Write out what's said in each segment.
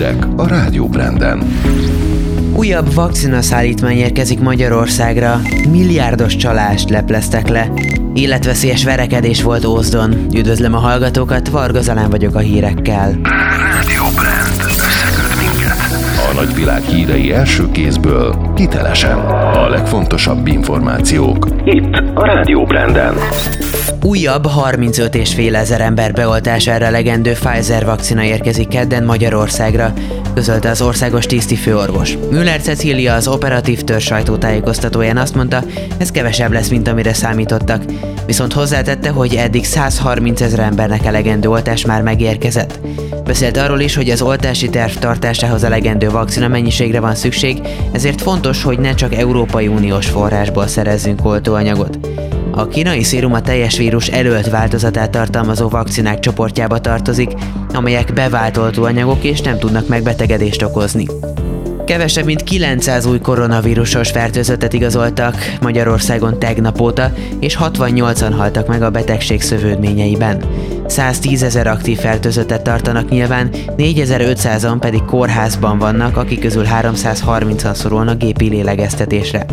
hírek a Rádió Branden. Újabb vakcinaszállítmány érkezik Magyarországra, milliárdos csalást lepleztek le. Életveszélyes verekedés volt Ózdon. Üdvözlöm a hallgatókat, Varga Zalán vagyok a hírekkel. Rádió Brand. Összeköt minket. A nagyvilág hírei első kézből, hitelesen. A legfontosabb információk. Itt a Rádió Branden. Újabb 35 és fél ezer ember beoltására legendő Pfizer vakcina érkezik kedden Magyarországra, közölte az országos tisztifőorvos. Müller Cecília az operatív törzs sajtótájékoztatóján azt mondta, ez kevesebb lesz, mint amire számítottak, viszont hozzátette, hogy eddig 130 ezer embernek elegendő oltás már megérkezett. Beszélt arról is, hogy az oltási terv tartásához elegendő vakcina mennyiségre van szükség, ezért fontos, hogy ne csak Európai Uniós forrásból szerezzünk oltóanyagot. A kínai szérum a teljes vírus előtt változatát tartalmazó vakcinák csoportjába tartozik, amelyek bevált oltóanyagok és nem tudnak megbetegedést okozni. Kevesebb mint 900 új koronavírusos fertőzöttet igazoltak Magyarországon tegnap óta, és 68-an haltak meg a betegség szövődményeiben. 110 ezer aktív fertőzöttet tartanak nyilván, 4500-an pedig kórházban vannak, akik közül 330-an szorulnak gépi lélegeztetésre.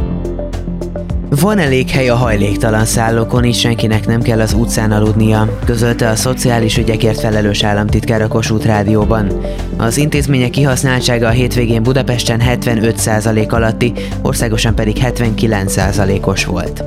Van elég hely a hajléktalan szállókon, így senkinek nem kell az utcán aludnia, közölte a szociális ügyekért felelős államtitkár a Kossuth Rádióban. Az intézmények kihasználtsága a hétvégén Budapesten 75% alatti, országosan pedig 79%-os volt.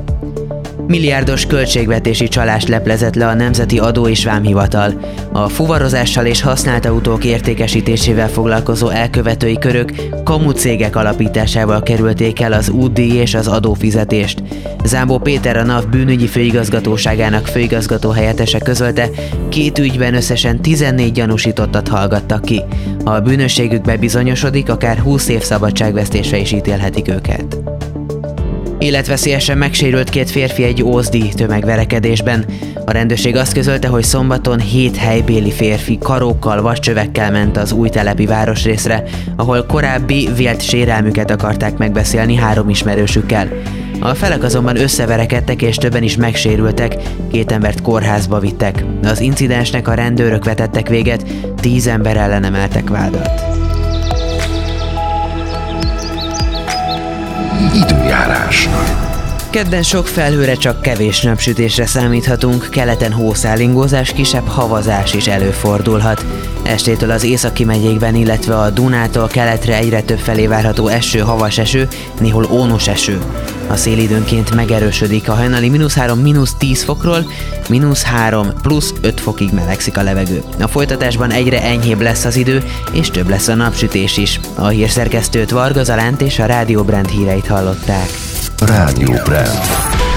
Milliárdos költségvetési csalást leplezett le a Nemzeti Adó és Vámhivatal. A fuvarozással és használt autók értékesítésével foglalkozó elkövetői körök kamu cégek alapításával kerülték el az útdíj és az adófizetést. Zámbó Péter a NAV bűnügyi főigazgatóságának főigazgató helyettese közölte, két ügyben összesen 14 gyanúsítottat hallgattak ki. Ha a bűnösségük bebizonyosodik, akár 20 év szabadságvesztésre is ítélhetik őket. Életveszélyesen megsérült két férfi egy ózdi tömegverekedésben. A rendőrség azt közölte, hogy szombaton hét helybéli férfi karókkal, vascsövekkel ment az új telepi városrészre, ahol korábbi vélt sérelmüket akarták megbeszélni három ismerősükkel. A felek azonban összeverekedtek és többen is megsérültek, két embert kórházba vittek. Az incidensnek a rendőrök vetettek véget, tíz ember ellen emeltek vádat. Időjárás. Kedden sok felhőre csak kevés napsütésre számíthatunk, keleten hószálingózás, kisebb havazás is előfordulhat. Estétől az északi megyékben, illetve a Dunától keletre egyre több felé várható eső, havas eső, néhol ónos eső. A szél időnként megerősödik, a hajnali mínusz 3, mínusz 10 fokról, mínusz 3, plusz 5 fokig melegszik a levegő. A folytatásban egyre enyhébb lesz az idő, és több lesz a napsütés is. A hírszerkesztőt Varga Zalánt és a Rádió Brand híreit hallották. Rádió Brand.